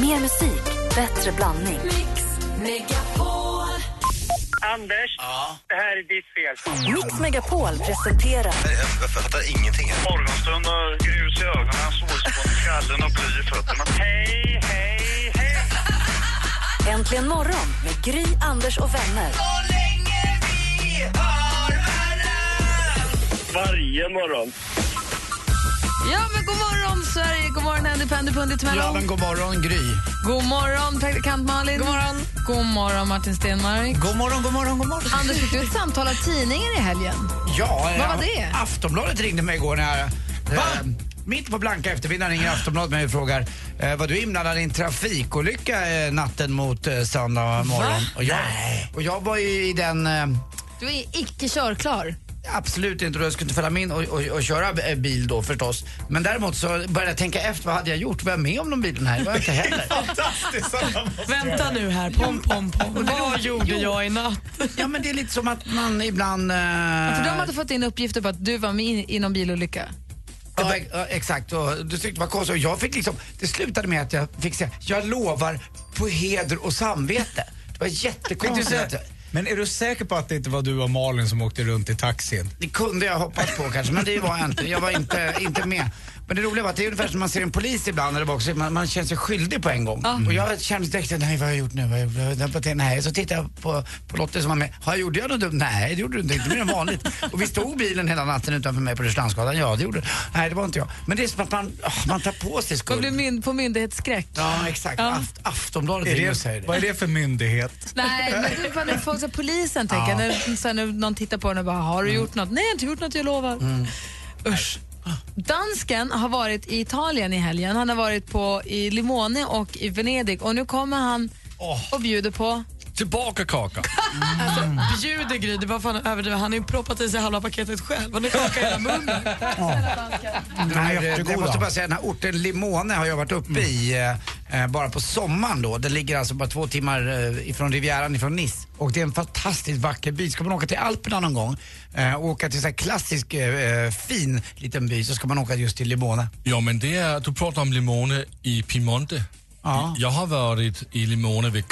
Mer musik, bättre blandning. Anders, det här är ditt fel. Mix Megapol presenterar Jag fattar ingenting. Morgonstund och grus i ögonen, solspån i skallen och bly i fötterna. Hej, hej, hej! Äntligen morgon med Gry, Anders och vänner. Varje morgon. Ja, men god morgon Sverige, god morgon Andy Pandy Pundit Ja, men god morgon Gry. God morgon praktikant Malin. God morgon. God morgon Martin Stenmark. God morgon, god morgon, god morgon. Anders, fick du ett samtal av tidningen i helgen? Ja, Vad var det? Aftonbladet ringde mig igår när jag... Eh, mitt på blanka eftermiddagen ringer Aftonbladet mig och frågar eh, var du inblandad i en trafikolycka eh, natten mot eh, söndag morgon? Och jag, och jag var ju i den... Eh, Du är icke körklar. Absolut inte, jag skulle inte följa mig in och, och, och köra b- bil då förstås. Men däremot så började jag tänka efter, vad hade jag gjort? Var jag med om någon bil den här? Det var jag inte heller. Vänta nu här, pom pom pom. Vad gjorde jag i natt? Ja men det är lite som att man ibland... Eh, För de hade fått in uppgifter på att du var med i- i någon bilolycka. Ja, ja, exakt. Och du tyckte det var konstigt. Och jag fick liksom, det slutade med att jag fick säga, jag lovar på heder och samvete. Det var jättekonstigt. Men är du säker på att det inte var du och Malin som åkte runt i taxin? Det kunde jag hoppas på kanske, men det var jag inte. Jag var inte, inte med. Men det roliga var att det är ungefär som man ser en polis ibland eller också, man, man känner sig skyldig på en gång. Och jag kände direkt, nej vad har jag gjort nu? Vad har jag gjort? Nej, så tittade jag på, på Lotte som var med. Har jag jag något dumt? Nej, det gjorde du inte. Mer än vanligt. Och vi stod bilen hela natten utanför mig på Rörstrandsgatan. Ja, det gjorde. Nej, det var inte jag. Men det är som att man, ah, man tar på sig Man blir skuld. mynd, på myndighetsskräck. Ja, exakt. Ja. Aft, Aftonbladet Är och säger det, vad är det för myndighet? Nej, men det är när folk, så polisen tänker, när, så här, när någon tittar på den och bara, har du gjort något? Nej, jag har inte gjort något, jag lovar. Usch. Dansken har varit i Italien i helgen. Han har varit på i Limone och i Venedig och nu kommer han och bjuder på... Tillbaka kaka. Alltså, bjuder Gry, det var fan överdrivet. Han har ju proppat i sig halva paketet själv. Han har kaka i hela munnen. Nej, det, jag måste bara säga, den här orten Limone har jag varit uppe i eh, eh, bara på sommaren då. Den ligger alltså bara två timmar eh, ifrån Rivieran, ifrån Nice. Och det är en fantastiskt vacker by. Ska man åka till Alperna någon gång eh, och åka till så här klassisk eh, fin liten by så ska man åka just till Limone. Ja, men det är, du pratar om Limone i Piemonte. Ja. Jag har varit i Limone vid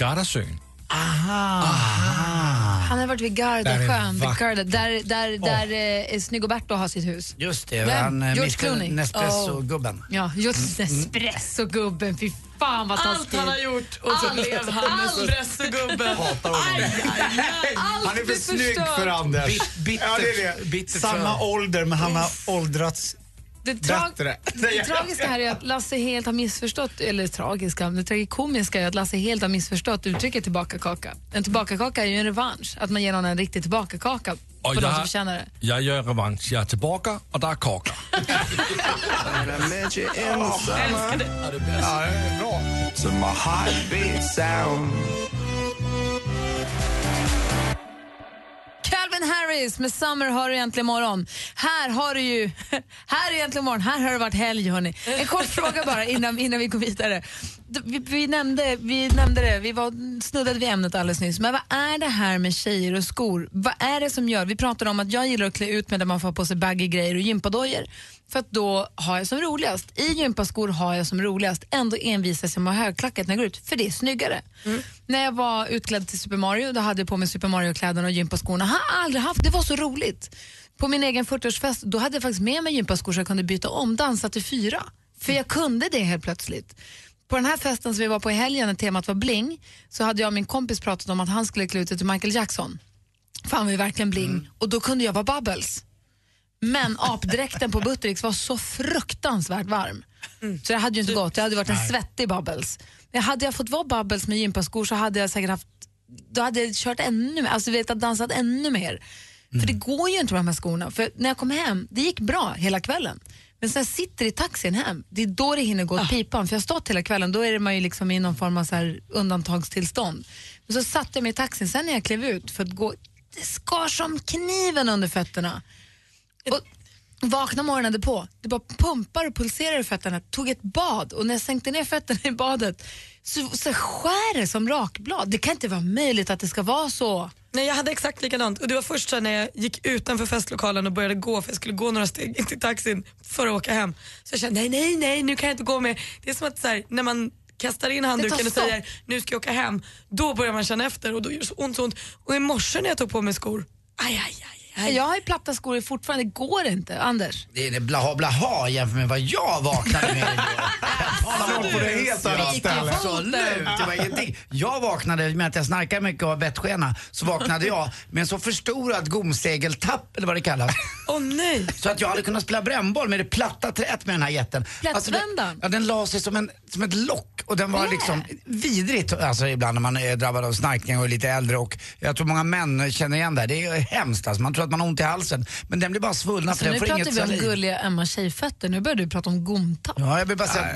Gardasön. Han har varit vid Där Gardasjön, vid vackert. Garda, där, där, där eh, Snygg-Berto har sitt hus. Just det, Vem? han eh, George Mr Clooney. Nespresso-gubben. Ja, just Espresso-gubben. Fy fan vad Allt taskigt. han har gjort och så Allt. blev han espressogubben. Han är för snygg för Anders. Bit- bittert- ja, det är det. Samma ålder men han har åldrats Det, tra- bättre. det tragiska här är att Lasse helt har missförstått, eller tragiska, det tragikomiska är att Lasse helt har missförstått uttrycket tillbakakaka. En tillbakakaka är ju en revansch, att man ger någon en riktig tillbakakaka på Och de som jag, förtjänar det. jag gör revansch. Jag är tillbaka och där är kaka. Ja, det är bra. Calvin Harris med Summer har du äntligen morgon. Här har du ju, här är egentligen morgon, här har det varit helg hörni. En kort fråga bara innan, innan vi går vidare. Vi, vi, nämnde, vi nämnde det, vi var, snuddade vid ämnet alldeles nyss. Men vad är det här med tjejer och skor? Vad är det som gör, vi pratade om att jag gillar att klä ut mig där man får på sig baggy grejer och gympadojor. För att då har jag som roligast. I gympaskor har jag som roligast. Ändå envisas jag med högklackat när jag går ut, för det är snyggare. När jag var utklädd till Super Mario, då hade jag på mig Super Mario-kläderna och gympaskorna. Har aldrig haft, det var så roligt. På min egen 40-årsfest, då hade jag faktiskt med mig gympaskor så jag kunde byta om, dansa till fyra. För jag kunde det helt plötsligt. På den här festen som vi var på i helgen, när temat var bling, så hade jag och min kompis pratat om att han skulle klä ut sig till Michael Jackson. För han var ju verkligen bling. Och då kunde jag vara Bubbles. Men apdräkten på Buttericks var så fruktansvärt varm. Så det hade ju inte gått. Jag hade varit en svettig Bubbles. Men hade jag fått vara Bubbles med gympaskor så hade jag säkert haft då hade jag kört ännu mer, alltså vet, dansat ännu mer. För det går ju inte med de här skorna. För när jag kom hem, det gick bra hela kvällen. Men sen sitter i taxin hem, det är då det hinner gå åt pipan. För jag har stått hela kvällen, då är man ju liksom i någon form av så här undantagstillstånd. Men så satte jag mig i taxin, sen när jag klev ut för att gå, det skar som kniven under fötterna. Och vakna morgonen på. Det bara pumpar och pulserar i fötterna. Tog ett bad och när jag sänkte ner fötterna i badet så, så skär det som rakblad. Det kan inte vara möjligt att det ska vara så. Nej, jag hade exakt likadant. Och det var först när jag gick utanför festlokalen och började gå, för jag skulle gå några steg in till taxin för att åka hem. Så jag kände nej, nej, nej, nu kan jag inte gå mer. Det är som att så här, när man kastar in handduken och säger nu ska jag åka hem, då börjar man känna efter och då gör det så ont, så ont. Och i morse när jag tog på mig skor, aj, aj, aj. Jag har ju platta skor fortfarande, det går inte. Anders? Det är det blaha blaha jämfört med vad jag vaknade med igår. Han låg på det helt annat ställe. Absolut, det var ingenting. Jag vaknade med att jag snarkar mycket och har bettskena. Så vaknade jag med en så förstorad gomsegeltapp, eller vad det kallas. Åh nej! Så att jag hade kunnat spela brännboll med det platta träet med den här jätten. Plättvändan? den, ja, den la sig som, en, som ett lock och den var liksom vidrigt. Alltså ibland när man är drabbad av snarkning och är lite äldre och jag tror många män känner igen det. Det är hemskt alltså. Man tror att man har ont i halsen. Men den blir bara svullna Så för den nu får pratar inget vi om saliv. gulliga Emma tjejfötter, nu börjar du prata om gomtapp. Ja, jag vill bara säga,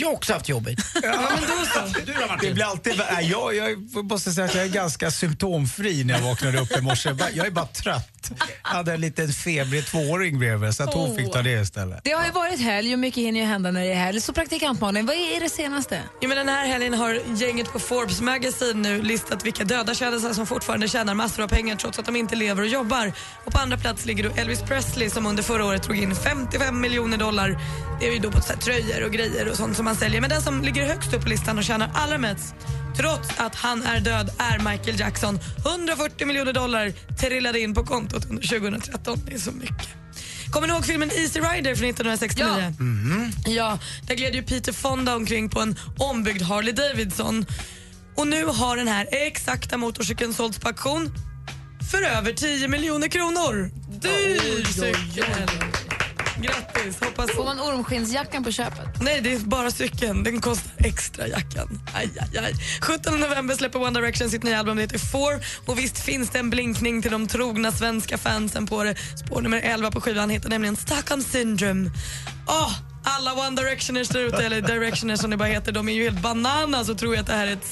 jag har också haft jobbigt. Ja, men då så. Du då Det blir alltid, nej, jag, jag måste säga att jag är ganska symptomfri när jag vaknade upp i morse. Jag är bara trött. Jag hade en liten febrig tvååring bredvid så att hon fick ta det istället. Det har ju varit helg och mycket hinner ju hända när det är helg. Så praktikant Malin, vad är det senaste? Ja, men den här helgen har gänget på Forbes Magazine nu listat vilka döda kändisar som fortfarande tjänar massor av pengar trots att de inte lever och jobbar. Och på andra plats ligger då Elvis Presley som under förra året drog in 55 miljoner dollar. Det är ju då på tröjor och grejer och sånt som man säljer. Men den som ligger högst upp på listan och tjänar allra mest trots att han är död är Michael Jackson. 140 miljoner dollar trillade in på kontot under 2013. Det är så mycket. Kommer ni ihåg filmen Easy Rider från 1969? Ja. Ja, där gled ju Peter Fonda omkring på en ombyggd Harley Davidson. Och nu har den här exakta motorcykeln sålts på auktion för över 10 miljoner kronor. Dyr cykel! Grattis, hoppas... Får man ormskinnsjackan på köpet? Nej, det är bara cykeln. Den kostar extra jackan. Aj, aj, aj. 17 november släpper One Direction sitt nya album. Det heter Four. Och visst finns det en blinkning till de trogna svenska fansen på det. Spår nummer 11 på skivan heter nämligen Stockholm Syndrome. Åh, alla One Directioners där ute, eller Directioners som det bara heter, de är ju helt bananas och tror att det här är ett,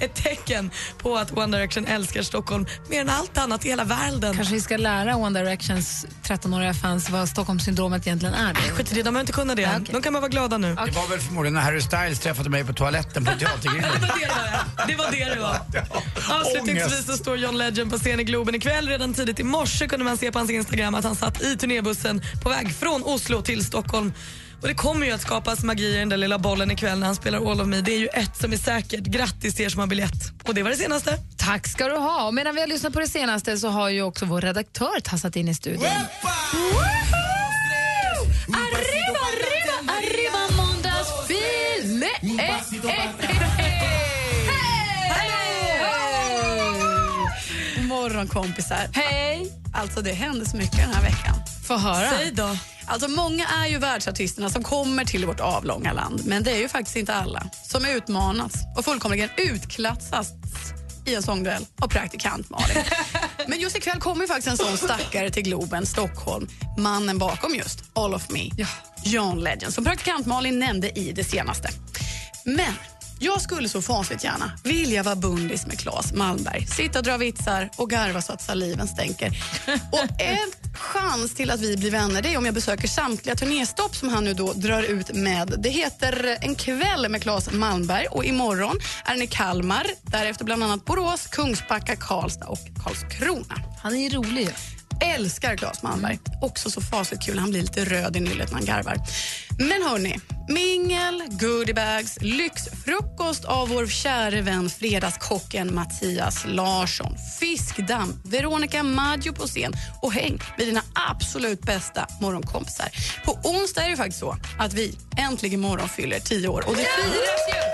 ett tecken på att One Direction älskar Stockholm mer än allt annat i hela världen. Kanske vi ska lära One Directions 13-åriga fans vad Stockholmssyndromet egentligen är. då? Skit i det, de har inte kunnat det Ja, än. okej. De kan bara vara glada nu. Det var väl förmodligen när Harry Styles träffade mig på toaletten på Det Teatergrillen. var det det var. Det var det det var. Avslutningsvis så står John Legend på scen i Globen ikväll. Redan tidigt i morse kunde man se på hans Instagram att han satt i turnébussen på väg från Oslo till Stockholm. Och Det kommer ju att skapas magi i den där lilla bollen ikväll när han spelar All of Me. Det är ju ett som är säkert. Grattis till er som har biljett. Och det var det senaste. Tack ska du ha. Och medan vi har lyssnat på det senaste så har ju också vår redaktör tassat in i studion. Arriba, arriba, arriba, måndagsfil! God morgon kompisar. Hej! Alltså det händer så mycket den här veckan. Få höra. Säg då. Alltså många är ju världsartisterna som kommer till vårt avlånga land. Men det är ju faktiskt inte alla som utmanas och fullkomligen utklassas i en sångduell av praktikant Malin. Men just ikväll kommer ju faktiskt en sån stackare till Globen, Stockholm. Mannen bakom just All of Me, John Legend, som praktikant Malin nämnde i det senaste. Men jag skulle så fasligt gärna vilja vara bundis med Claes Malmberg. Sitta och dra vitsar och garva så att saliven stänker. Och en chans till att vi blir vänner det är om jag besöker samtliga turnéstopp som han nu då drar ut med. Det heter En kväll med Claes Malmberg och imorgon är den i Kalmar, därefter bland annat Borås, Kungsbacka, Karlstad och Karlskrona. Han är ju rolig. ju. Älskar Claes Malmberg. Också så fasligt kul. Han blir lite röd i nyllet när han garvar. Men hörni, mingel, goodiebags, lyxfrukost av vår käre vän fredagskocken Mattias Larsson, fiskdamm, Veronica Maggio på scen och häng med dina absolut bästa morgonkompisar. På onsdag är det faktiskt så att vi äntligen morgon fyller tio år och det firas ju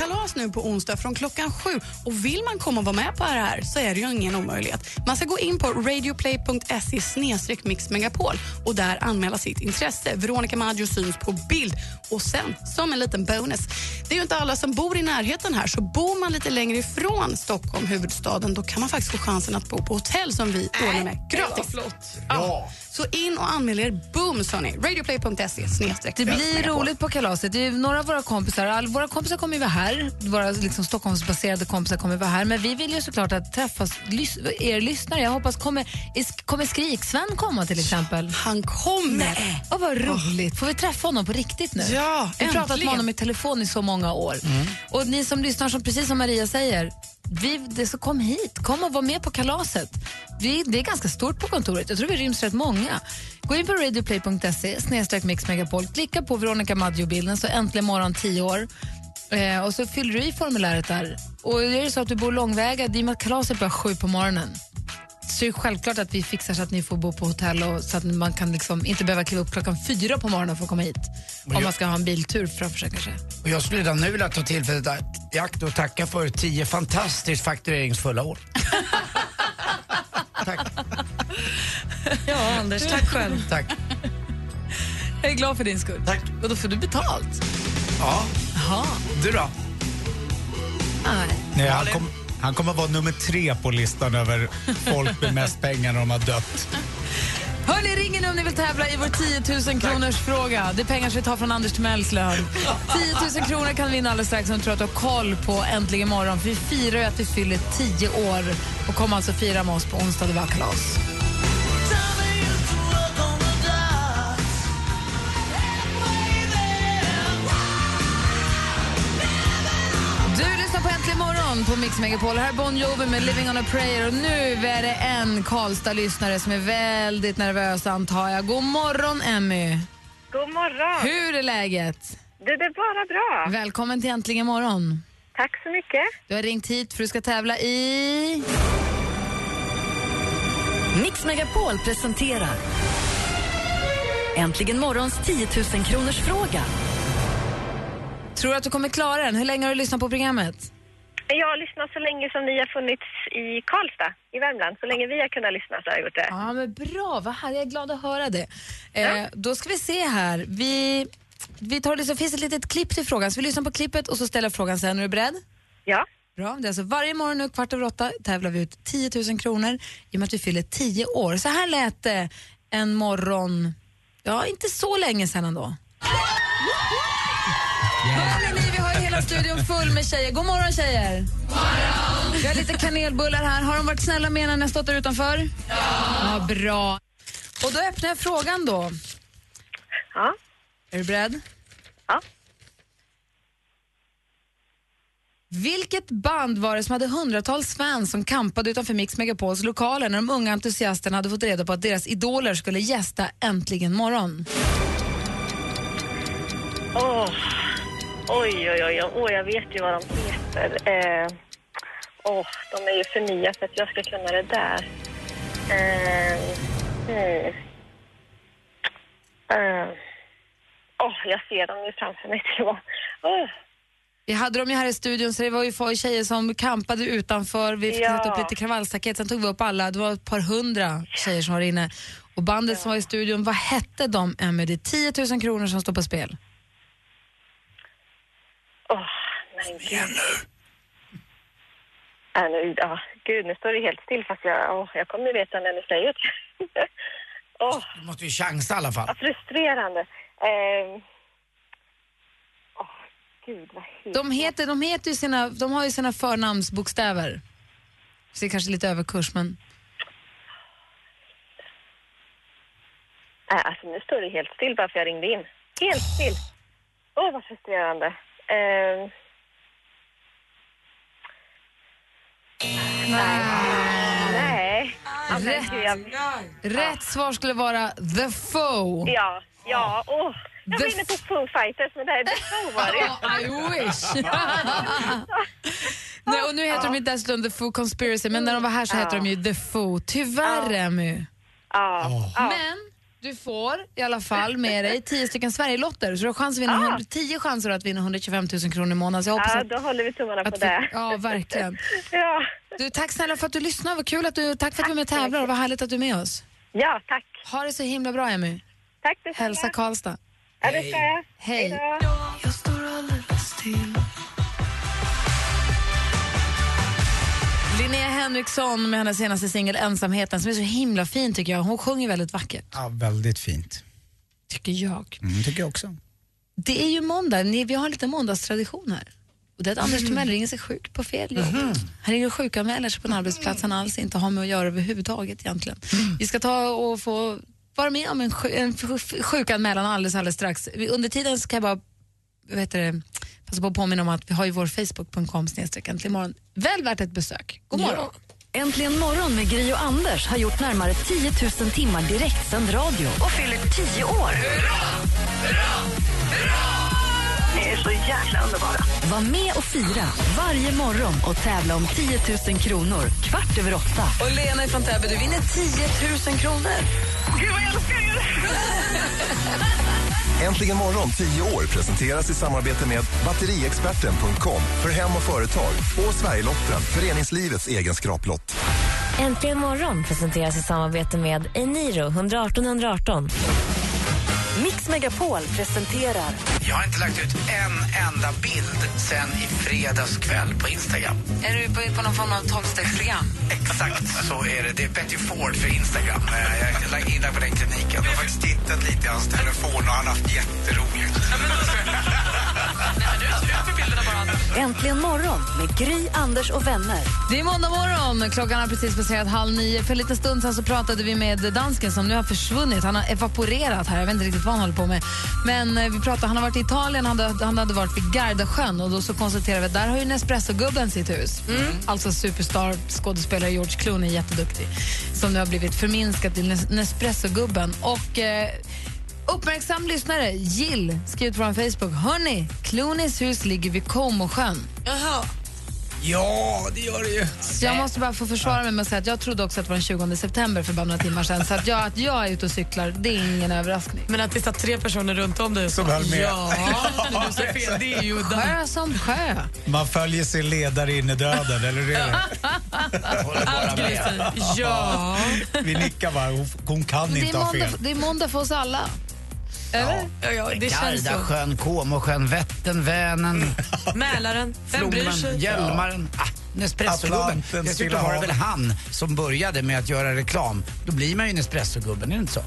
kalas nu på onsdag från klockan sju. Och vill man komma och vara med på det här så är det ju ingen omöjlighet. Man ska gå in på radioplay.se snedstreck mixmegapol och där anmäla sitt intresse. Veronica Maggio syns på bild. Och sen, som en liten bonus, det är ju inte alla som bor i närheten här så bor man lite längre ifrån Stockholm, huvudstaden, då kan man faktiskt få chansen att bo på hotell som vi ordnar med gratis. Ja. Så in och anmäl er bums hörni. Radioplay.se snedstreck Det blir roligt på kalaset. Det är några av våra kompisar, all, våra kompisar kommer ju vara här, våra liksom, Stockholmsbaserade kompisar kommer vara här, men vi vill ju såklart att träffas lys, er lyssnare. Jag hoppas, kommer, kommer Skrik-Sven komma till exempel? Han kommer. Åh, vad roligt. Får vi träffa honom på riktigt nu? Ja, Vi har pratat med honom i telefon i så många år. Och ni som lyssnar, som, precis som Maria säger, vi, det, så kom hit, kom och var med på kalaset. Vi, det är ganska stort på kontoret, jag tror vi ryms rätt många. Gå in på radioplay.se, snedstreck mixmegapol, klicka på Veronica Maggio-bilden, så äntligen morgon 10 år. Eh, och så fyller du i formuläret där. Och är det så att du bor långväga, i och med att kalaset börjar sju på morgonen, så är det självklart att vi fixar så att ni får bo på hotell och så att man kan liksom inte behöva kliva upp klockan fyra på morgonen för att komma hit. Om man ska ha en biltur framför sig kanske. Och jag skulle redan nu vilja ta tillfället i akt och tacka för tio fantastiskt faktureringsfulla år. Tack. Ja, Anders, tack själv. Tack. Jag är glad för din skull. Tack. Och då får du betalt. Ja, Jaha. du då? Nej. Nej, han, kom, han kommer att vara nummer tre på listan över folk med mest pengar när de har dött. Hörni, ring nu om ni vill tävla i vår 10 000 kronors fråga. Det är pengar som vi tar från Anders Timells lön. 10 000 kronor kan du vinna alldeles strax om du tror att du har koll på Äntligen morgon. För vi firar ju att vi fyller 10 år och kommer alltså fira med oss på onsdag Det var kalas. Morgon på Mix Megapol. Här är Bon Jovi med Living on a prayer. Och nu är det en Karlstad-lyssnare som är väldigt nervös, antar jag. God morgon, Emmy. God morgon. Hur är läget? Du, det är bara bra. Välkommen till Äntligen morgon. Tack så mycket. Du har ringt hit för att du ska tävla i... Mix Megapol presenterar Äntligen morgons 10 000 kronors fråga. Tror du att du kommer klara den? Hur länge har du lyssnat på programmet? Jag har lyssnat så länge som ni har funnits i Karlstad i Värmland. Så länge vi har kunnat lyssna så har jag gjort det. Ja, men bra. Vad härligt. Jag är glad att höra det. Eh, då ska vi se här. Vi, vi tar det så finns ett litet klipp till frågan. Så vi lyssnar på klippet och så ställer frågan sen. Är du beredd? Ja. Bra. Det är alltså varje morgon nu kvart över åtta tävlar vi ut 10 000 kronor i och med att vi fyller 10 år. Så här lät det en morgon, ja inte så länge sedan ändå. Hörrni, hela studion full med tjejer. God morgon tjejer! Vi har lite kanelbullar här. Har de varit snälla med er när ni stått där utanför? Ja. ja! Bra. Och då öppnar jag frågan då. Ja. Är du beredd? Ja. Vilket band var det som hade hundratals fans som kampade utanför Mix Megapols lokaler när de unga entusiasterna hade fått reda på att deras idoler skulle gästa Äntligen morgon? Åh. Oj, oj, oj. Åh, jag vet ju vad de heter. Eh, åh, de är ju för nya för att jag ska kunna det där. Eh, hmm. Eh, Åh, jag ser dem ju framför mig. Det var- Åh. Vi hade dem ju här i studion så det var ju folk- tjejer som kampade utanför. Vi fick Ja. upp lite kravallstaket, sen tog vi upp alla. Det var ett par hundra tjejer som var inne. Och bandet som var i studion, vad hette de, Emmy? Det är 10 000 kronor som står på spel. Åh, nej gud. Äh, nu, ja, gud, nu står det helt still fast jag, åh, jag kommer veta när ni säger det. Åh, Du måste ju chansa i alla fall. vad frustrerande. Eh, åh, gud vad heter De, heter, de, heter ju sina, de har ju sina förnamnsbokstäver. Så det är kanske lite överkurs, men... Äh, alltså nu står det helt still bara för jag ringde in. Helt still. Åh, vad frustrerande. Eh, nej. Ja, men Rätt. gud, jag, Rätt svar skulle vara The Foe. ja, ja, åh. Jag var The inne på Foo Fighters, men det är det så var det. I wish! Nej, och nu heter de ju dessutom The Foo Conspiracy, men när de var här så heter de ju The Foo. Tyvärr, Emmy. Ja, ja. Men du får i alla fall med dig 10 stycken Sverigelotter, så du har chans att vinna 100, 10 chanser att vinna 125 000 kronor i månaden. Så jag hoppas ja, att, då håller vi tummarna på att vi, det. Ja, verkligen. Ja. Du, tack snälla för att du lyssnade. Vad kul att du, tack för att du var med och tävlar. Vad härligt att du är med oss. ja, tack. Ha det så himla bra, Emmy. Tack detsamma. Hälsa Karlstad. Ja, det ska jag. Hej. då. Linnea Henriksson med hennes senaste singel Ensamheten som är så himla fin tycker jag. Hon sjunger väldigt vackert, Ja, väldigt fint. tycker jag. Mm, tycker jag också. Det är ju måndag, Ni, vi har en liten måndagstradition här. Och det är att Anders Timell ringer sig sjuk på fel jobb. Han ringer och sjukanmäler sig på en arbetsplats han alls inte har med att göra överhuvudtaget egentligen. Vi ska ta och få vara med om en, sj- en sj- sjukanmälan alldeles, alldeles strax. Under tiden så kan jag bara vad heter det, passa på att påminna om att vi har ju vår facebook.com äntligen morgon. Väl värt ett besök. God morgon. Äntligen morgon med Gry och Anders har gjort närmare 10 000 timmar direktsänd radio och fyller 10 år. Ni är så jäkla underbara. Var med och fira varje morgon och tävla om 10 000 kronor kvart över åtta. Och Lena från Täby, du vinner 10 000 kronor. Gud, vad jag älskar er! Äntligen morgon 10 år presenteras i samarbete med batteriexperten.com för hem och företag och Sverigelotten, föreningslivets egen skraplott. Äntligen morgon presenteras i samarbete med Eniro 118 118. Mix Megapol presenterar Jag har inte lagt ut en enda bild sen i fredags kväll på Instagram. Är du på, på någon form av tolvstegsprogram? Exakt så är det. Det är Betty Ford för Instagram. Eh, Jag är inne på den kliniken. Jag har faktiskt tittat lite i hans telefon och han har haft jätteroligt. Äntligen morgon med Gry, Anders och vänner. Det är måndag morgon. Klockan har precis passerat halv nio. För en liten stund sedan så pratade vi med dansken som nu har försvunnit. Han har evaporerat här. Jag vet inte riktigt vad han håller på med. Men eh, vi pratade, han har varit i Italien, han hade, han hade varit vid Gardasjön och då så konstaterade vi att där har ju Nespresso-gubben sitt hus. Alltså superstar skådespelare George Clooney, jätteduktig. Som nu har blivit förminskad till Nes- Nespresso-gubben. Och eh, uppmärksam lyssnare, Jill, skrivit på vår Facebook. Hörni, Clooneys hus ligger vid Comosjön. Jaha. Ja, det gör det ju. Så jag måste bara få försvara mig med att säga att jag trodde också att det var den 20 september för bara några timmar sedan. Så att jag, att jag är ute och cyklar, det är ingen överraskning. Men att det satt tre personer runt om dig Som höll med. Ja, men du sa fel. Det är ju udda. Sjö som sjö. Man följer sin ledare in i döden, eller hur är det? Allt Gry säger. Ja. Vi nickar bara, hon, kan Det inte är, ha måndag, fel. det är måndag för oss alla. Eller? Ja, ja, det känns så. Comosjön, Vättern, Vänern, Mälaren, vem bryr sig? Hjälmaren. Ah, Nespresso-gubben. Dessutom var det väl han som började med att göra reklam. Då blir man ju Nespresso-gubben, är det inte så?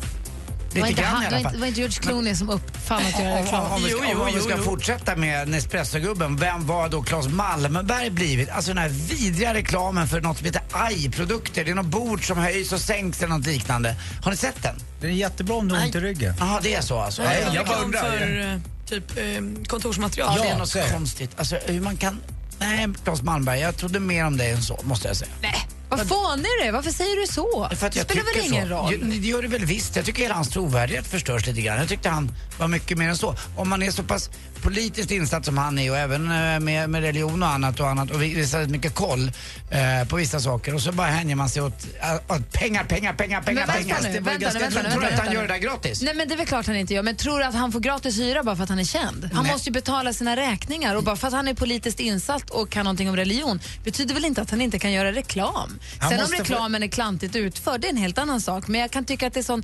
Det var, Lite inte grann han, i alla fall. det var inte George Clooney som uppfann att göra Om, om, reklam. om vi ska, Jo, jo, om vi ska jo. fortsätta med Nespresso-gubben, vem var då Claes Malmberg blivit? Alltså den här vidriga reklamen för något som heter AI-produkter. Det är något bord som höjs och sänks eller något liknande. Har ni sett den? Det är jättebra om du har ont i ryggen. Jaha, det är så alltså? Nej, jag jag bara reklam undrar. för eh, typ eh, kontorsmaterial. Ja, det är något säg. konstigt. Alltså hur man kan... Nej, Claes Malmberg, jag trodde mer om dig än så, måste jag säga. Nej, vad fånig du är. Varför säger du så? För att det jag spelar väl ingen så. roll? Det gör det väl visst. Jag tycker hela hans trovärdighet förstörs lite grann. Jag tyckte han var mycket mer än så. Om man är så pass politiskt insatt som han är och även eh, med, med religion och annat och annat och vi- visar mycket koll eh, på vissa saker och så bara hänger man sig åt, äh, åt pengar, pengar, pengar, pengar, pengar. nu, vänta vänta Tror du att han gör det där gratis? Nej men det är väl klart han inte gör, men tror du att han får gratis hyra bara för att han är känd? Han Nej. måste ju betala sina räkningar och bara för att han är politiskt insatt och kan någonting om religion betyder väl inte att han inte kan göra reklam. Han Sen om måste få- reklamen är klantigt utförd, det är en helt annan sak. Men jag kan tycka att det är sån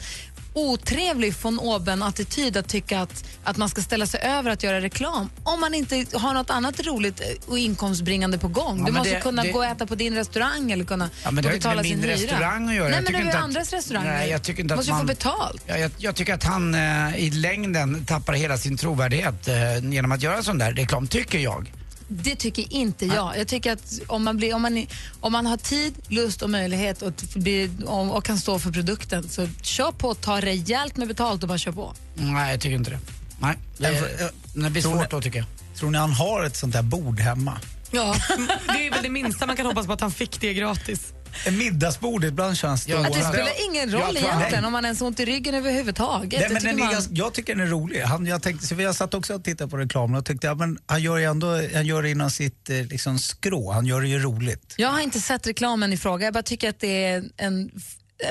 otrevlig von oben-attityd att tycka att, att man ska ställa sig över att göra reklam om man inte har något annat roligt och inkomstbringande på gång. Ja, du måste det- kunna det- gå och äta på din restaurang eller kunna Ja, men det få har inte med betala sin min hyra. restaurang att göra. Nej, men det är ju andras restauranger. Nej, jag tycker inte måste man... få betalt. Ja, jag, jag tycker att han eh, i längden tappar hela sin trovärdighet eh, genom att göra sån där reklam, tycker jag. Det tycker inte jag. Jag tycker att om man, blir, om man, om man har tid, lust och möjlighet och, blir, och, och kan stå för produkten så kör på, ta rejält med betalt och bara kör på. Nej, jag tycker inte det. Nej, det, Eh, det blir tror svårt ni- då tycker jag. Tror ni han har ett sånt där bord hemma? Ja, det är väl det minsta man kan hoppas på att han fick det gratis. Middagsbord, ibland känns det Ja, Att det spelar ingen roll Jag egentligen Nej. om man ens har ont i ryggen överhuvudtaget. Nej, Jag men tycker den är man- ganska, jag tycker den är rolig. Han, jag, tänkte, så jag satt också och tittade på reklamen och tyckte att han gör, ju ändå, han gör det inom sitt eh, liksom, skrå. Han gör det ju roligt. Jag har inte sett reklamen i fråga, jag bara tycker att det är en,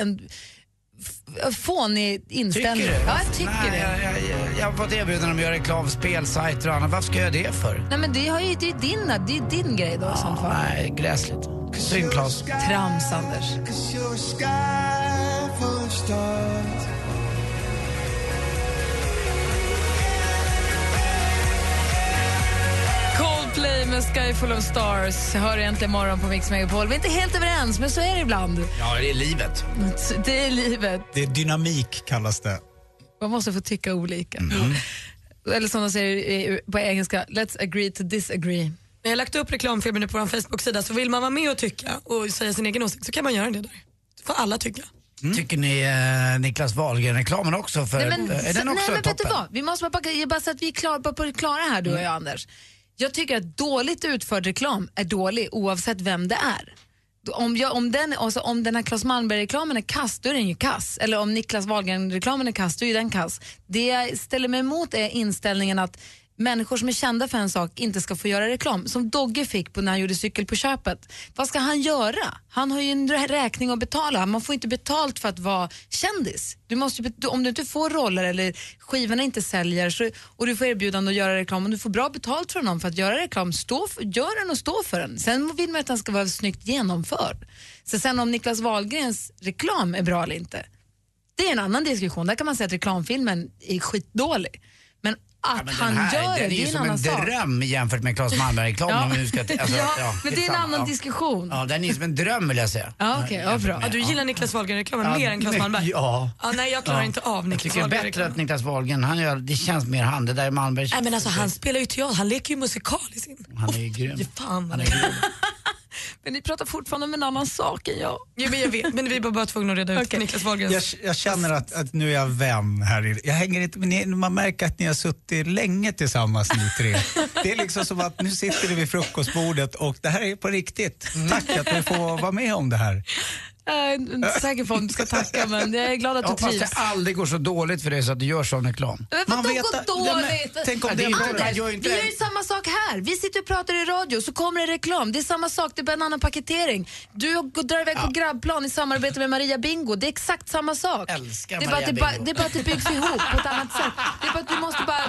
en fånig inställning. Tycker du? Ja, jag tycker Nej, det. Jag, jag, jag, jag har fått erbjudande om att göra reklam, spelsajter och annat. Varför ska jag göra det för? Nej, men det, har ju, det är din, det är din grej då i sånt fall. Nej, gräsligt. Synd Claes. Trams, Anders. Coldplay med Sky full of stars hör egentligen morgon på Mix Megapol. Vi är inte helt överens, men så är det ibland. Ja, det är livet. Det är livet. Det är dynamik kallas det. Man måste få tycka olika. Eller som de säger på engelska, let's agree to disagree. Jag har lagt upp reklamfilmer nu på vår Facebook-sida så vill man vara med och tycka och säga sin egen åsikt så kan man göra det där. får alla tycka. Tycker ni eh, Niklas Wahlgren-reklamen också? För, Nej, men, eh, är den nej, också Mm. men vet du toppen? vad? Vi måste bara, bara så att vi är klara, bara på det klara här, du och jag Anders. Jag tycker att dåligt utförd reklam är dålig oavsett vem det är. Om, jag, om, den, alltså, om den här Claes Malmberg-reklamen är kass, då är den ju kass. Eller om Niklas Wahlgren-reklamen är kass, då är ju den kass. Det jag ställer mig emot är inställningen att människor som är kända för en sak inte ska få göra reklam. Som Dogge fick på när han gjorde Cykel på köpet. Vad ska han göra? Han har ju en räkning att betala. Man får inte betalt för att vara kändis. Du måste, om du inte får roller eller skivorna inte säljer så, och du får erbjudande att göra reklam och du får bra betalt från någon för att göra reklam, stå för, gör den och stå för den. Sen vill man att den ska vara snyggt genomförd. Så sen om Niklas Wahlgrens reklam är bra eller inte, det är en annan diskussion. Där kan man säga att reklamfilmen är skitdålig. Men att Men han här, gör det, den är det ju en som annan en sak. dröm jämfört med Claes Malmberg-reklamen. Ja. ska, alltså, Ja, men det är en annan ja. diskussion. Ja, den är som en dröm vill jag säga. Ja, okej, ja, bra. Ja, du gillar Niklas Wahlgren-reklamen Ja, mer än Claes Malmberg? ja. ja. Nej, jag klarar Ja. inte av Jag Niklas tycker det är bättre att Niklas Wahlgren, han gör, det känns mer han. Det där är Malmbergs... Nej men alltså han spelar ju teater, han leker ju musikal i sin. Han är ju grym. Fan, Han är grym. Men ni pratar fortfarande om en annan sak än jag. Ja, men jag vet, men vi var bara tvungna att reda ut Niklas Wahlgrens... Jag, jag känner att, att nu är jag vän här. Jag hänger inte, men ni, man märker att ni har suttit länge tillsammans ni tre. Det är liksom som att nu sitter ni vid frukostbordet och det här är på riktigt. Tack att vi får vara med om det här. Jag är inte säker på om du ska tacka men jag är glad att du hoppas trivs. det aldrig går så dåligt för dig så att du gör sån reklam. Men Man vadå vet gå att- Ja, men dåligt? tänk om Ja, det är inte- bra. man gör ju inte Vi gör ju samma sak här. Vi sitter och pratar i radio så kommer det reklam. Det är samma sak, det är bara en annan paketering. Du går- drar iväg på grabbplan i samarbete med Maria Bingo. Det är exakt samma sak. Älskar det, är bara, att Maria det, bara, Bingo. det är bara att det byggs ihop på ett annat sätt. Det är bara att du måste bara...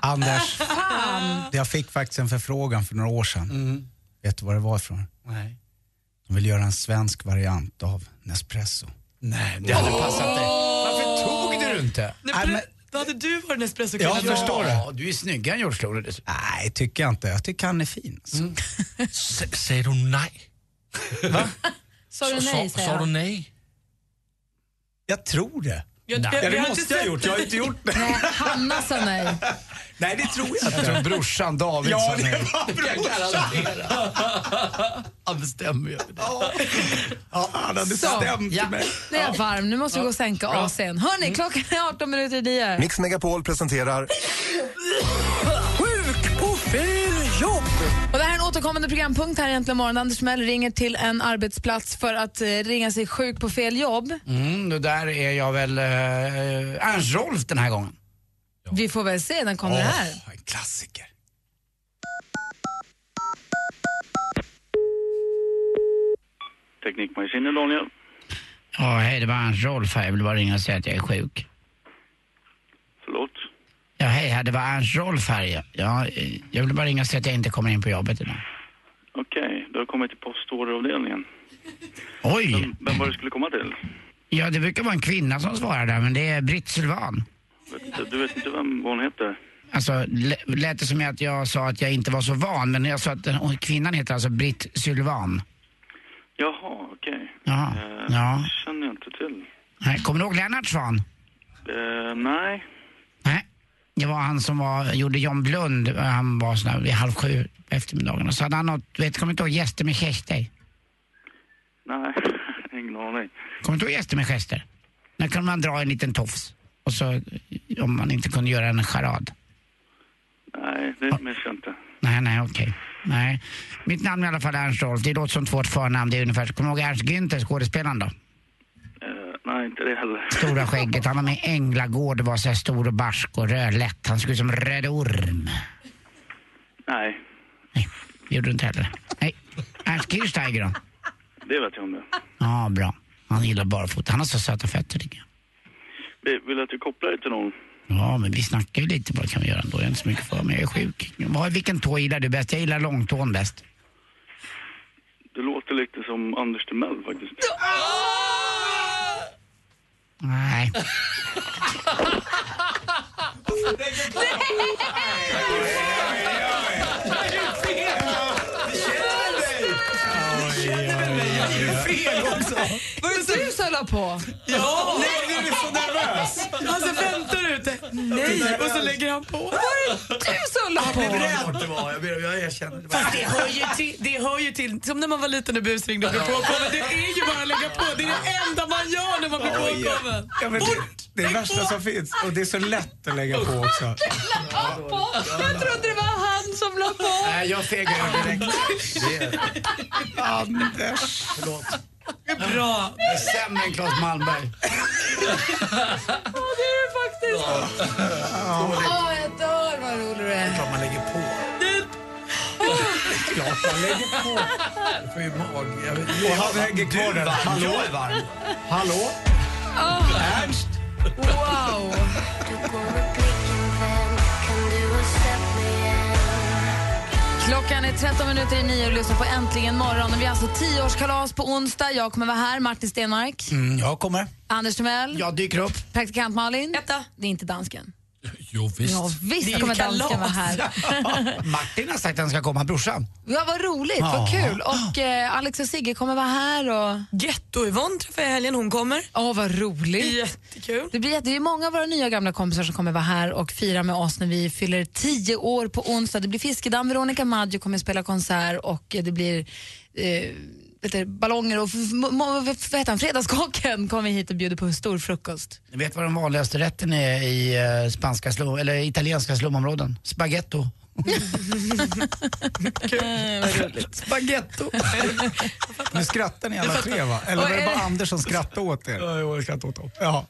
Anders, Fan! jag fick faktiskt en förfrågan för några år sedan. Vet du vad det var ifrån? Nej. De vill göra en svensk variant av Nespresso. Nej, det hade passat dig. Varför tog du inte? Nej, men, Då hade du varit en Ja, jag förstår det. Ja, du är snyggare än George Clooney nej, tycker jag inte. Jag tycker han är fin. Alltså. S- Sagde du nej? Sa du nej, Sa säger sa du jag. nej? Jag tror det. Jag, Ja, jag, det vi har måste inte jag ha sett gjort. Jag har inte gjort det. Nej, Hanna sa nej. Nej, det tror jag Jag tror inte. brorsan David Ja, sa det var brorsan. Han bestämmer ju. Ja, han hade Så, stämt ja. mig. Nu är jag varm, nu måste vi gå och sänka AC'n. Hörni, klockan är 18 minuter i nio. Mix Megapol presenterar Sjuk på fel jobb! Och det här är en återkommande programpunkt här egentligen morgon. Anders Mell ringer till en arbetsplats för att eh, ringa sig sjuk på fel jobb. Mm, då där är jag väl uh, Ernst Rolf den här gången. Vi får väl se, den kommer här. Åh, en klassiker. Teknikmagasinet, Daniel. Ja, hej, det var Ernst Rolf här. Jag vill bara ringa och säga att jag är sjuk. Förlåt? Ja, hej, här, det var Ernst Rolf här. Ja, ja, eh, jag vill bara ringa och säga att jag inte kommer in på jobbet idag. Okej, du har kommit till postorderavdelningen. Oj! Vem, vem var det du skulle komma till? Ja, det brukar vara en kvinna som svarar där, men det är Britt Sylvan. Vet, du vet inte vem hon heter? Alltså, lä- lät det som att jag sa att jag inte var så van, men jag sa att den, kvinnan heter alltså Britt Sylvan. Jaha, okej. Ja, Eh, ja. känner jag inte till. Nej, Kommer du ihåg Lennart Svan? Eh, nej. Nej. Det var han som var, gjorde John Blund, han var sån där vid halv sju eftermiddagen. Och så hade han något, vet, kommer du inte ihåg Gäster med gester? Nej, ingen aning. Kommer du inte ihåg Gäster med gester? Där kunde man dra en liten tofs. Och så, om man inte kunde göra en charad. Nej, det minns jag inte. Nej, nej, okej. Nej. Mitt namn är i alla fall Ernst Rolf. Det låter som två förnamn. Det är ungefär, kommer du ihåg Ernst Günther, skådespelaren då? Eh, nej, inte det heller. Stora skägget. Han var med i Änglagård och var så här stor och barsk och rödlätt. Han såg ut som Röd Orm. Nej, Nej, det gjorde du inte heller. Nej. Ernst Kirchsteiger då? det vet jag om det. Ja, bra. Han gillar barfota. Han har så söta fötter tycker jag. Vill, att du kopplar dig till någon? Ja, men vi snackar ju lite. Vad kan vi göra ändå? Jag är inte så mycket för mig. Jag är sjuk. Vad- Vilken tå gillar du bäst? Jag gillar långtån bäst. Du låter lite som Anders Timell faktiskt. Nej. Var det du som la på? Ja! Nej, nu är du så nervös. Alltså väntar ute. Nej! Och så lägger han på. Du som la på? det var. Jag, ber, jag erkänner. Det Fast det hör ju till, det hör ju till, som när man var liten och busringde och blev påkommen. Det är ju bara att lägga på. Det är det enda man gör när man blir påkommen. Ja, men det, Det är det värsta som finns. Och det är så lätt att lägga på också. Jag trodde det var han som la på. Nej, jag fegar ur direkt. Anders. Förlåt. Bra. Jag är sämre än Claes Malmberg. Ja, det är det faktiskt. Åh, jag dör vad rolig du är. Klart man lägger på. Klart man lägger på. Jag får ju mag. Jag vet, Och han hänger kvar där. Hallå? Jag är varm. Hallå? Ernst? Wow. Klockan är 13 minuter i nio och lyssnar på Äntligen morgon. Och vi har alltså tioårskalas på onsdag. Jag kommer vara här, Martin Stenmark. Mm, jag kommer. Anders Timell. Jag dyker upp. Praktikant Malin. Etta. Det är inte dansken. Jo, visst. Ja, visst Det kommer kalas. dansken vara här. Martin har sagt att han ska komma, brorsan. Ja, vad roligt, vad kul. Och eh, Alex och Sigge kommer vara här. Och... Getto-Yvonne träffar jag i helgen, hon kommer. Åh, vad roligt. Jättekul. Det, blir, jätte- det är många av våra nya och gamla kompisar som kommer vara här och fira med oss när vi fyller tio år på onsdag. Det blir fiskedamm, Veronica Maggio kommer spela konsert och det blir eh, vet du, ballonger och vad heter han? Fredagskocken kommer hit och bjuder på stor frukost. Ni vet vad den vanligaste rätten är i eh, spanska slum, eller italienska slumområden? Spaghetto. Spaghetto. Nu skrattar ni alla tre va? Eller var det bara Anders som skrattade åt er? Ja, jag skrattar åt dem. Ja.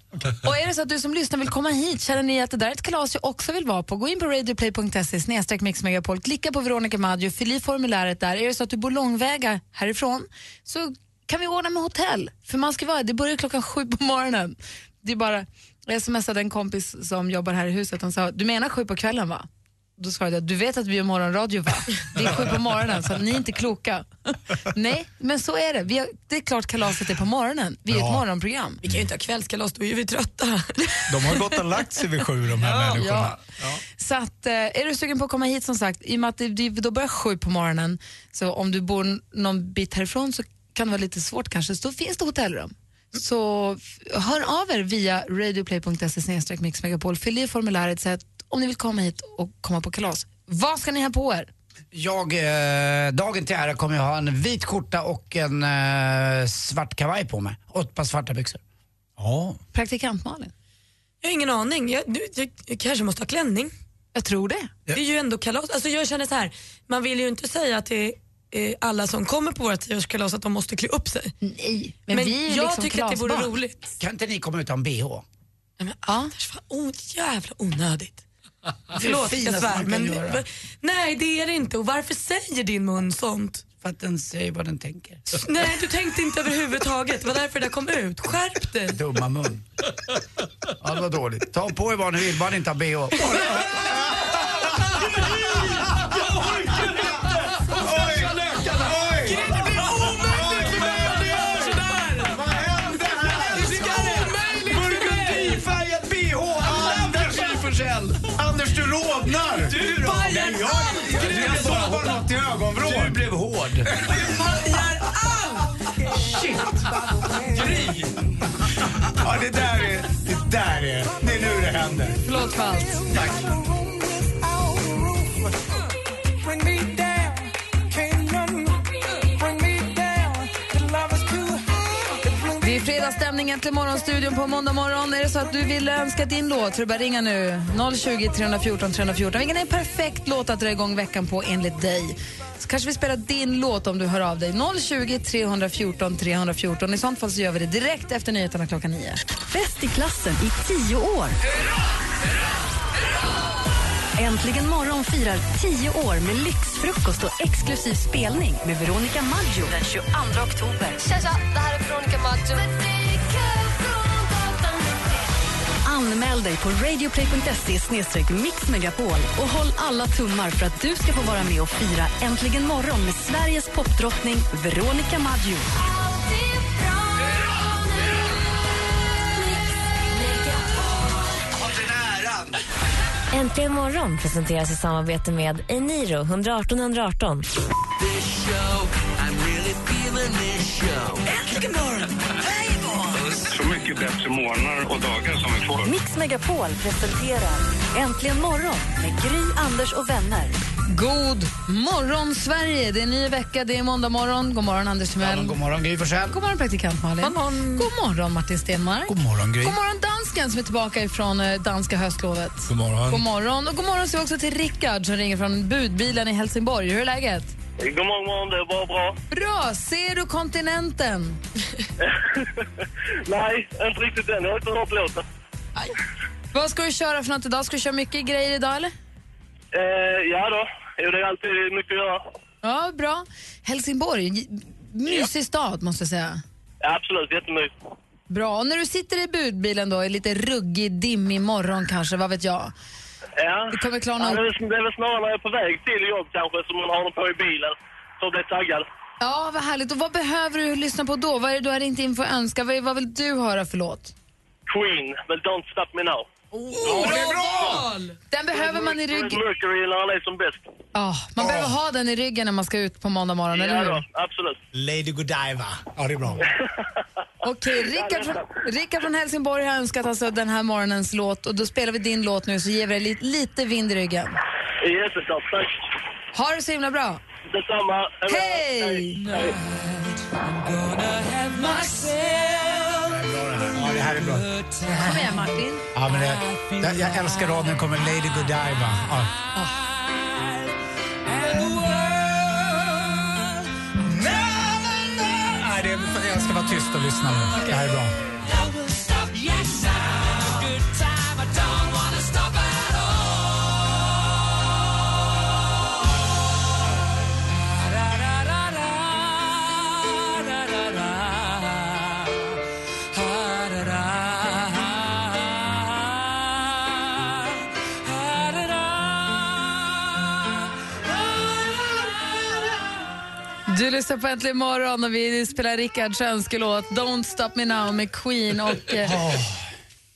Och är det så att du som lyssnar vill komma hit, känner ni att det där är ett kalas jag också vill vara på, gå in på radioplay.se snedstreck mixmegapol, klicka på Veronica Maggio, fyll i formuläret där. Är det så att du bor långväga härifrån så kan vi ordna med hotell. För man ska vara, det börjar klockan sju på morgonen. Det är bara, jag smsade en kompis som jobbar här i huset, han sa, du menar sju på kvällen va? Då svarade jag, du vet att vi gör morgonradio va? Det är sju på morgonen så ni är inte kloka. Nej, men så är det. Vi har, det är klart kalaset är på morgonen. Vi är ett Ja. morgonprogram. Vi kan ju inte ha kvällskalas, då är vi trötta. De har gått och lagt sig vid sju de här människorna. Ja. Så att, eh, är du sugen på att komma hit som sagt, i och med att det, det, då börjar sju på morgonen, så om du bor någon bit härifrån så kan det vara lite svårt kanske, så då finns det hotellrum. Så hör av er via radioplay.se mixmegapol, fyll i formuläret, säg att om ni vill komma hit och komma på kalas. Vad ska ni ha på er? Jag, eh, dagen till ära kommer jag ha en vit skjorta och en eh, svart kavaj på mig. Och ett par svarta byxor. Ja. Praktikant Malin? Jag har ingen aning. Jag, du, jag, jag kanske måste ha klänning. Jag tror det. Det är ju ändå kalas. Alltså jag känner så här, man vill ju inte säga till eh, alla som kommer på vårt tioårskalas att de måste klä upp sig. Nej, Men, men, vi är jag liksom tycker att det vore roligt. Kan inte ni komma utan bh? Nej, men Anders, fan, oh, jävla onödigt. Förlåt, jag svär. Men, göra. nej, det är det inte. Och varför säger din mun sånt? För att den säger vad den tänker. Nej, du tänkte inte överhuvudtaget. Det var därför det kom ut. Skärp dig. Dumma mun. Ja, det var dåligt. Ta på er vad ni vill, bara ni inte har bh. hård. Shit! Gry! Ja, det där är... Det där är... Det är nu det händer. Förlåt för allt. Tack. Äntligen morgonstudion på måndag morgon. Är det så att du vill önska din låt så det bara ringa nu. 020 314 314. Vilken är en perfekt låt att dra igång veckan på enligt dig? Så kanske vi spelar din låt om du hör av dig. 020 314 314. I sånt fall så gör vi det direkt efter nyheterna klockan nio. Bäst i klassen i tio år. Äntligen morgon firar tio år med lyxfrukost och exklusiv spelning med Veronica Maggio den 22 oktober. Tja, tja, det här är Veronica Maggio. Anmäl dig på radioplay.se mixmegapol och håll alla tummar för att du ska få vara med och fira Äntligen morgon med Sveriges popdrottning Veronica Maggio. Äntligen morgon presenteras i samarbete med Eniro 118 118. Så mycket bättre morgnar och dagar som vi får. Mix Megapol presenterar Äntligen morgon med Gry, Anders och vänner. God morgon, Sverige! Det är en ny vecka, det är måndag morgon. God morgon, Anders Timell. Ja, god morgon, Gry Forssell. God morgon, praktikant Malin. God morgon, God morgon Martin Stenmark. God morgon, Gry. God morgon, dansken som är tillbaka ifrån eh, danska höstlovet. God morgon. God morgon. Och god morgon säger vi också till Rickard som ringer från budbilen i Helsingborg. Hur är läget? God morgon, morgon, det bara bra. Bra! Ser du kontinenten? Nej, inte riktigt än. Jag har inte hört låten. Vad ska du köra för något idag? Ska du köra mycket grejer idag eller? Eh, ja då. Jo, det är alltid mycket att göra. Ja, bra. Helsingborg, mysig stad måste jag säga. Ja, absolut, jättemysigt. Bra. Och när du sitter i budbilen då, i lite ruggig, dimmig morgon kanske, vad vet jag? Ja. Det kommer klarna ja, det, är, väl snarare på väg till jobb kanske som man har den på i bilen. Så blir taggad. Ja, vad härligt. Och vad behöver du lyssna på då? Vad är det du har ringt in för att önska? Vad, vad vill du höra för låt? Queen, men Don't Stop Me Now. Oh, det är bra! Den behöver man i ryggen. Mercury när han är som bäst. Ja, man behöver ha den i ryggen när man ska ut på måndag morgon, eller Ja hur? då, absolut. Lady Godiva. Ja, det är bra. Okej, Rickard, från, Rickard från Helsingborg har önskat alltså den här morgonens låt och då spelar vi din låt nu så ger vi dig lite, lite vind i ryggen. Jättetopp, tack. Ha det så himla bra. Detsamma. Hej! Ja, Ja, det här är bra. Kom igen Martin. Ja, men det, jag, älskar raden kommer Lady Godiva. Ja. Nej, det är, jag ska vara tyst och lyssna nu. Det här är bra. Du lyssnar på Äntligen morgon och vi spelar Rickards önskelåt Don't stop me now med Queen och eh,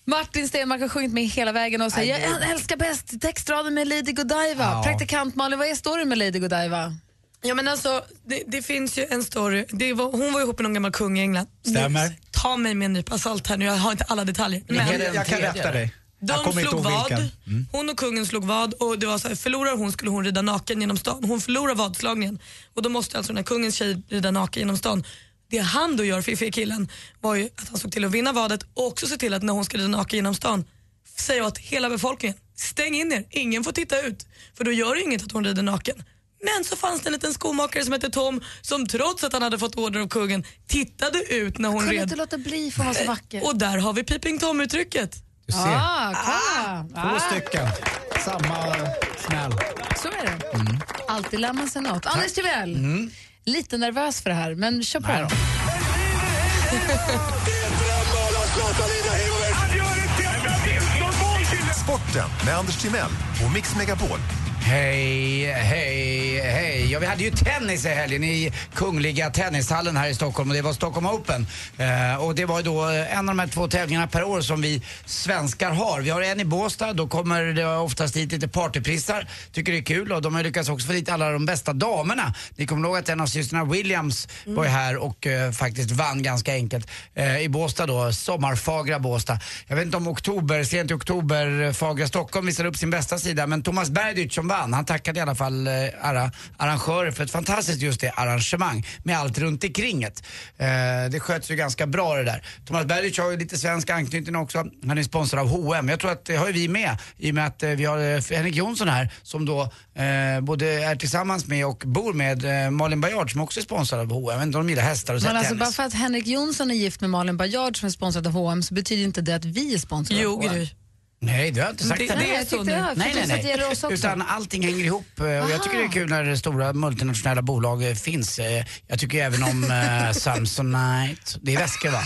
Martin Stenmark har sjungit med hela vägen och säger jag älskar bäst textraden med Lady Godiva. Ja. Praktikant Malin, vad är storyn med Lady Godiva? Ja, men alltså, det, det finns ju en story. Det var, hon var ihop med någon gammal kung i England. Stämmer. Ta mig med en nypa salt här nu, jag har inte alla detaljer. Men jag, jag kan rätta dig. Jag De slog vad. Mm. Hon och kungen slog vad och det var så här, förlorar hon skulle hon rida naken genom stan. Hon förlorar vadslagningen och då måste alltså den här kungens tjej rida naken genom stan. Det han då gör, fiffiga killen, var ju att han såg till att vinna vadet och också se till att när hon ska rida naken genom stan säga åt hela befolkningen, stäng in er, ingen får titta ut. För då gör det inget att hon rider naken. Men så fanns det en liten skomakare som hette Tom som trots att han hade fått order av kungen tittade ut när hon Kunde red. inte låta bli för att vara så vacker. Och där har vi Peeping Tom-uttrycket. Du ser. Ah, kolla! Två Ah, stycken. Samma smäll. så är det. Alltid lär man sig något. Anders Timell, lite nervös för det här, men kör på då. Sporten med Anders Timell och Mix Megapol. Hej, hej, hej. Ja, vi hade ju tennis i helgen i Kungliga Tennishallen här i Stockholm och det var Stockholm Open. Eh, och det var ju då en av de här två tävlingarna per år som vi svenskar har. Vi har en i Båstad, då kommer det oftast hit lite partyprissar. Tycker det är kul och de har lyckats också få dit alla de bästa damerna. Ni kommer ihåg att en av systrarna Williams var ju här och eh, faktiskt vann ganska enkelt eh, i Båstad då, sommarfagra Båstad. Jag vet inte om oktober, sent i oktober, eh, Fagra Stockholm visade upp sin bästa sida men Thomas Bergdyrt som vann, han tackade i alla fall eh, alla arrangörer för ett fantastiskt just det arrangemang med allt runt omkring det. Eh, det sköts ju ganska bra det där. Thomas Bergdyrt har ju lite svensk anknytning också. Han är sponsrad av H&M. Jag tror att det har ju vi med i och med att eh, vi har eh, Henrik Jonsson här som då eh, både är tillsammans med och bor med eh, Malin Bajard som också är sponsrad av H&M. Jag vet inte om de gillar hästar och Men alltså, tennis. bara för att Henrik Jonsson är gift med Malin Bajard som är sponsrad av H&M så betyder inte det att vi är sponsrade Jo, av H&M. Nej, det har jag inte sagt. Det- det. det Nej, jag tyckte jag. Nej, nej, det gäller oss nej. också. Utan allting hänger ihop och jag tycker det är kul när stora multinationella bolag eh, finns. Eh, Jag tycker även om eh, Samsonite. Det är väskor va?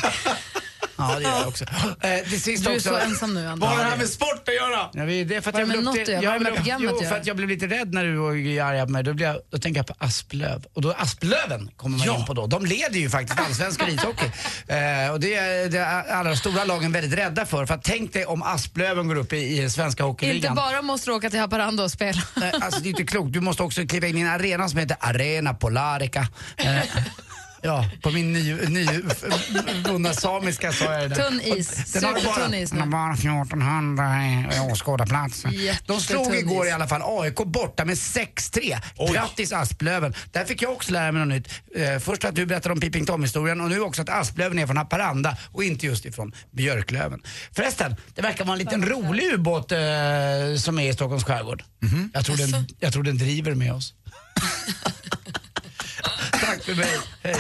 Ja, det gör jag också. Eh, till sist Du är också. så ensam nu, Anders. Vad har det här med sport att göra? Ja, vi- det är för att Vad jag har det blev med något till- att göra? Vad har det med men- programmet Jo, att för göra? att jag blev lite rädd när du var arga på mig. Då, blev jag, då tänker jag på Asplöv. Och då Asplöven kommer man in på då. De leder ju faktiskt allsvenska ishockey. Eh, och det är, det är alla stora lagen väldigt rädda för. För att tänk dig om Asplöven går upp i, i svenska Inte hockeyligan. bara måste du åka till Haparanda och spela. Nej, alltså det är inte klokt. Du måste också kliva in i en arena som heter Arena Polarica. Eh, Ja, på min nyvunna samiska sa jag det. Tunn is. Supertunn is nu. den har bara 1400 i- i åskådarplats. De slog igår is. i alla fall AIK borta med 6-3. Grattis Asplöven. Där fick jag också lära mig något nytt. Eh, först att du berättade om Peeping Tom-historien och nu också att Asplöven är från Haparanda och inte just ifrån Björklöven. Förresten, det verkar vara en liten rolig ubåt eh, som är i Stockholms skärgård. Jag, tror den, jag tror den driver med oss. Tack för mig. Hej.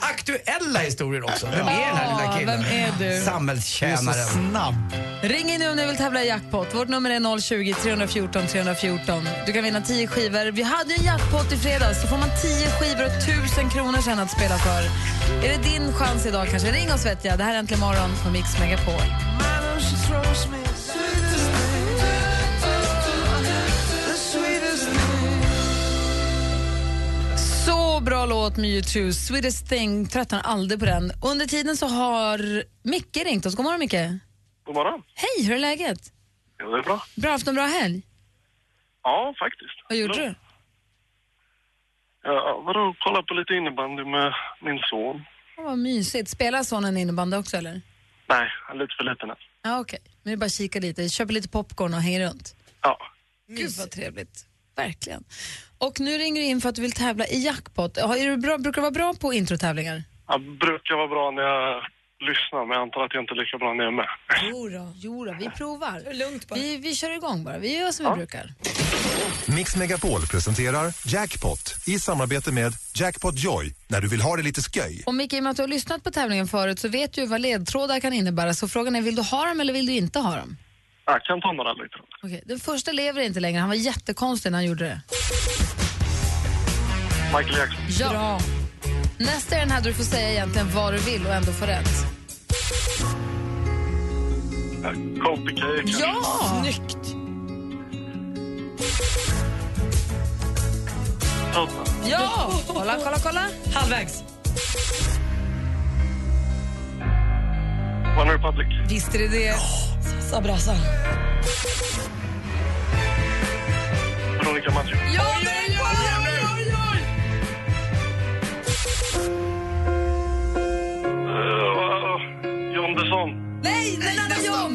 Aktuella historier också. Vem är den här lilla killen? vem är du? Samhällstjänaren. Du är så snabb. Ring in nu om ni vill tävla i jackpot. Vårt nummer är 020 314 314. Du kan vinna 10 skivor. Vi hade ju en jackpot i fredags. Så får man 10 skivor och 1000 kronor sen att spela för. Är det din chans idag kanske? Ring oss vet jag. Det här är Äntligen morgon på Mix Megapol. Så bra låt med U2, Sweetest thing. Tröttnar aldrig på den. Under tiden så har Micke ringt oss. God morgon Micke. God morgon. Hej, hur är läget? Jo, det är bra. Bra, haft en bra helg? Ja, faktiskt. Vad gjorde du? Ja, vadå, kolla på lite innebandy med min son. Ja, vad mysigt. Spelar sonen innebandy också eller? Nej, han är lite för liten än. Ja, okej. Men det är bara kika lite, köper lite popcorn och hänger runt. Ja. Gud vad trevligt. Verkligen. Och nu ringer du in för att du vill tävla i jackpot. Ja, Är du bra, brukar du vara bra på introtävlingar? Jag brukar vara bra när jag lyssnar, men jag antar att jag inte är lika bra när jag är med. Jo då, jo då, vi provar. Lugnt bara. Vi, vi kör igång bara. Vi gör som vi brukar. Mix Megapol presenterar Jackpot i samarbete med Jackpot Joy när du vill ha det lite sköj. Och Micke, i och med att du har lyssnat på tävlingen förut så vet du ju vad ledtrådar kan innebära. Så frågan är, vill du ha dem eller vill du inte ha dem? Jag kan ta några lite. Okej, Den första lever inte längre. Han var jättekonstig när han gjorde det. Michael Jackson. Ja. Nästa är den här där du får säga egentligen vad du vill och ändå få rätt. KPK kanske. Ja! Snyggt. Toto. Ja! Kolla, kolla, kolla. Halvvägs. One Republic. Visst är det det. Sa brasa. Veronica Maggio. Ja, det är det. Uh, John Desson. Nej, den andra John.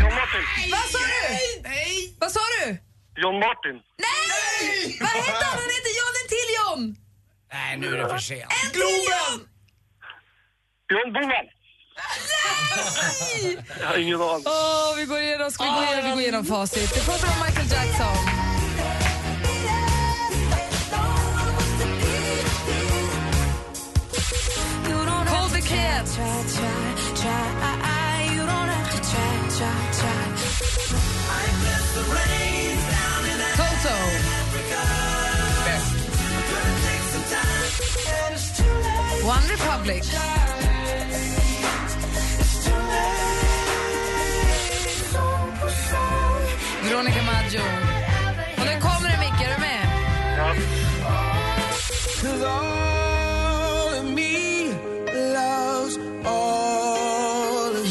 John Martin. Vad sa du? Nej. Vad sa du? John Martin. Nej! Vad heter han? Han heter John, en till John. Nej, nu är det för sent. En till John. John Boman. Jag har ingen aning. Åh, vi går igenom, ska vi gå igenom, vi går igenom facit. Det får från Michael Jackson. Cold the Cat. Toto. One Republic. Veronica Maggio. Och nu kommer det, Micke. Är du med? Ja.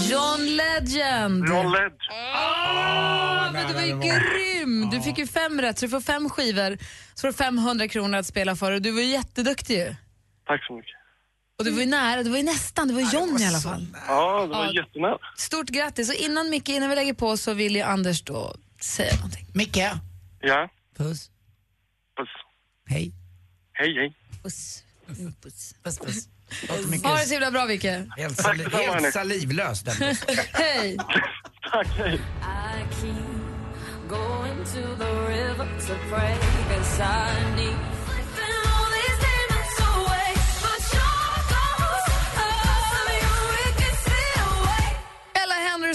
John Legend. John Led. Ah, men du var ju grym! Du fick ju fem rätt, så du får fem skivor. Så får du 500 kronor att spela för och du var ju jätteduktig ju. Tack så mycket. Och du var ju nära, du var ju nästan, det var ju John i alla fall. Ja, det var Ja. jättenära. Stort grattis! Och innan Micke, innan vi lägger på så vill ju Anders då säga någonting. Micke, Ja, puss. puss. Hej. Hej, hej. Puss. Puss. Puss, puss. Mycket Ha det så himla bra, Micke. helt, Tack sali- hörni. helt salivlös den. Hej! Tack, hej.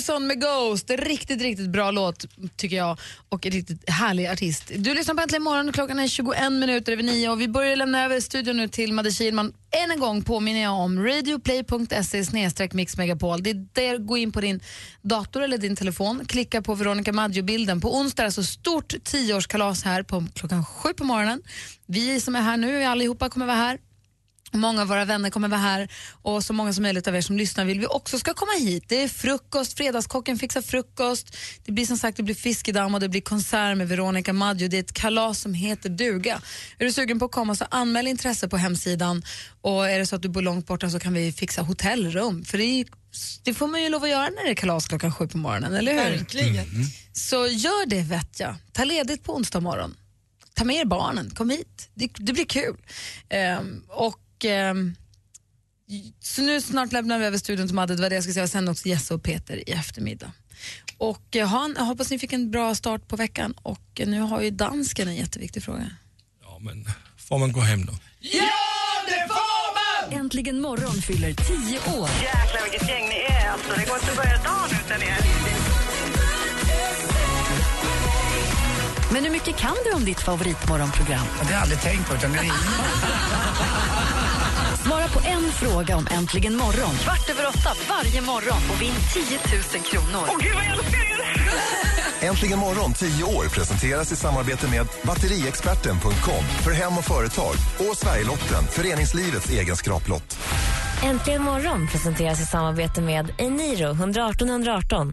Henderson med Ghost. Riktigt, riktigt bra låt tycker jag och en riktigt härlig artist. Du lyssnar på Äntligen morgon klockan är 21 minuter över nio och vi börjar lämna över studion nu till Madde Kihlman. Än en gång påminner jag om radioplay.se snedstreck mixmegapol. Det är där, gå in på din dator eller din telefon, klicka på Veronica Maggio-bilden. På onsdag är det alltså stort tioårskalas här på klockan sju på morgonen. Vi som är här nu, allihopa kommer vara här. Många av våra vänner kommer vara här och så många som möjligt av er som lyssnar vill vi också ska komma hit. Det är frukost, Fredagskocken fixar frukost, det blir som sagt det blir fiskedamm och det blir konsert med Veronica Maggio. Det är ett kalas som heter duga. Är du sugen på att komma så anmäl intresse på hemsidan och är det så att du bor långt borta så kan vi fixa hotellrum. För det, är, det får man ju lov att göra när det är kalas klockan sju på morgonen, eller hur? Verkligen. Så gör det vet jag. Ta ledigt på onsdag morgon. Ta med er barnen, kom hit. Det, det blir kul. Ehm, och, ehm, så nu snart lämnar vi över studion till Madde, det var det jag skulle säga. Och sen också Jesse och Peter i eftermiddag. Och eh, han, jag hoppas ni fick en bra start på veckan. Och eh, nu har ju dansken en jätteviktig fråga. Ja, men får man gå hem då? Äntligen morgon fyller 10 år. Jäklar vilket gäng ni är alltså. Det går inte att börja dagen utan er. Men hur mycket kan du om ditt favoritmorgonprogram? Det har jag aldrig tänkt på utan det är Svara på en fråga om Äntligen morgon kvart över åtta varje morgon och vinn 10 000 kronor. Åh gud vad jag älskar er! Äntligen morgon 10 år presenteras i samarbete med batteriexperten.com för hem och företag och Sverigelotten, föreningslivets egen skraplott. Äntligen morgon presenteras i samarbete med Eniro 118 118.